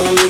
Only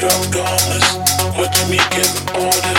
drug dollars or to make it order.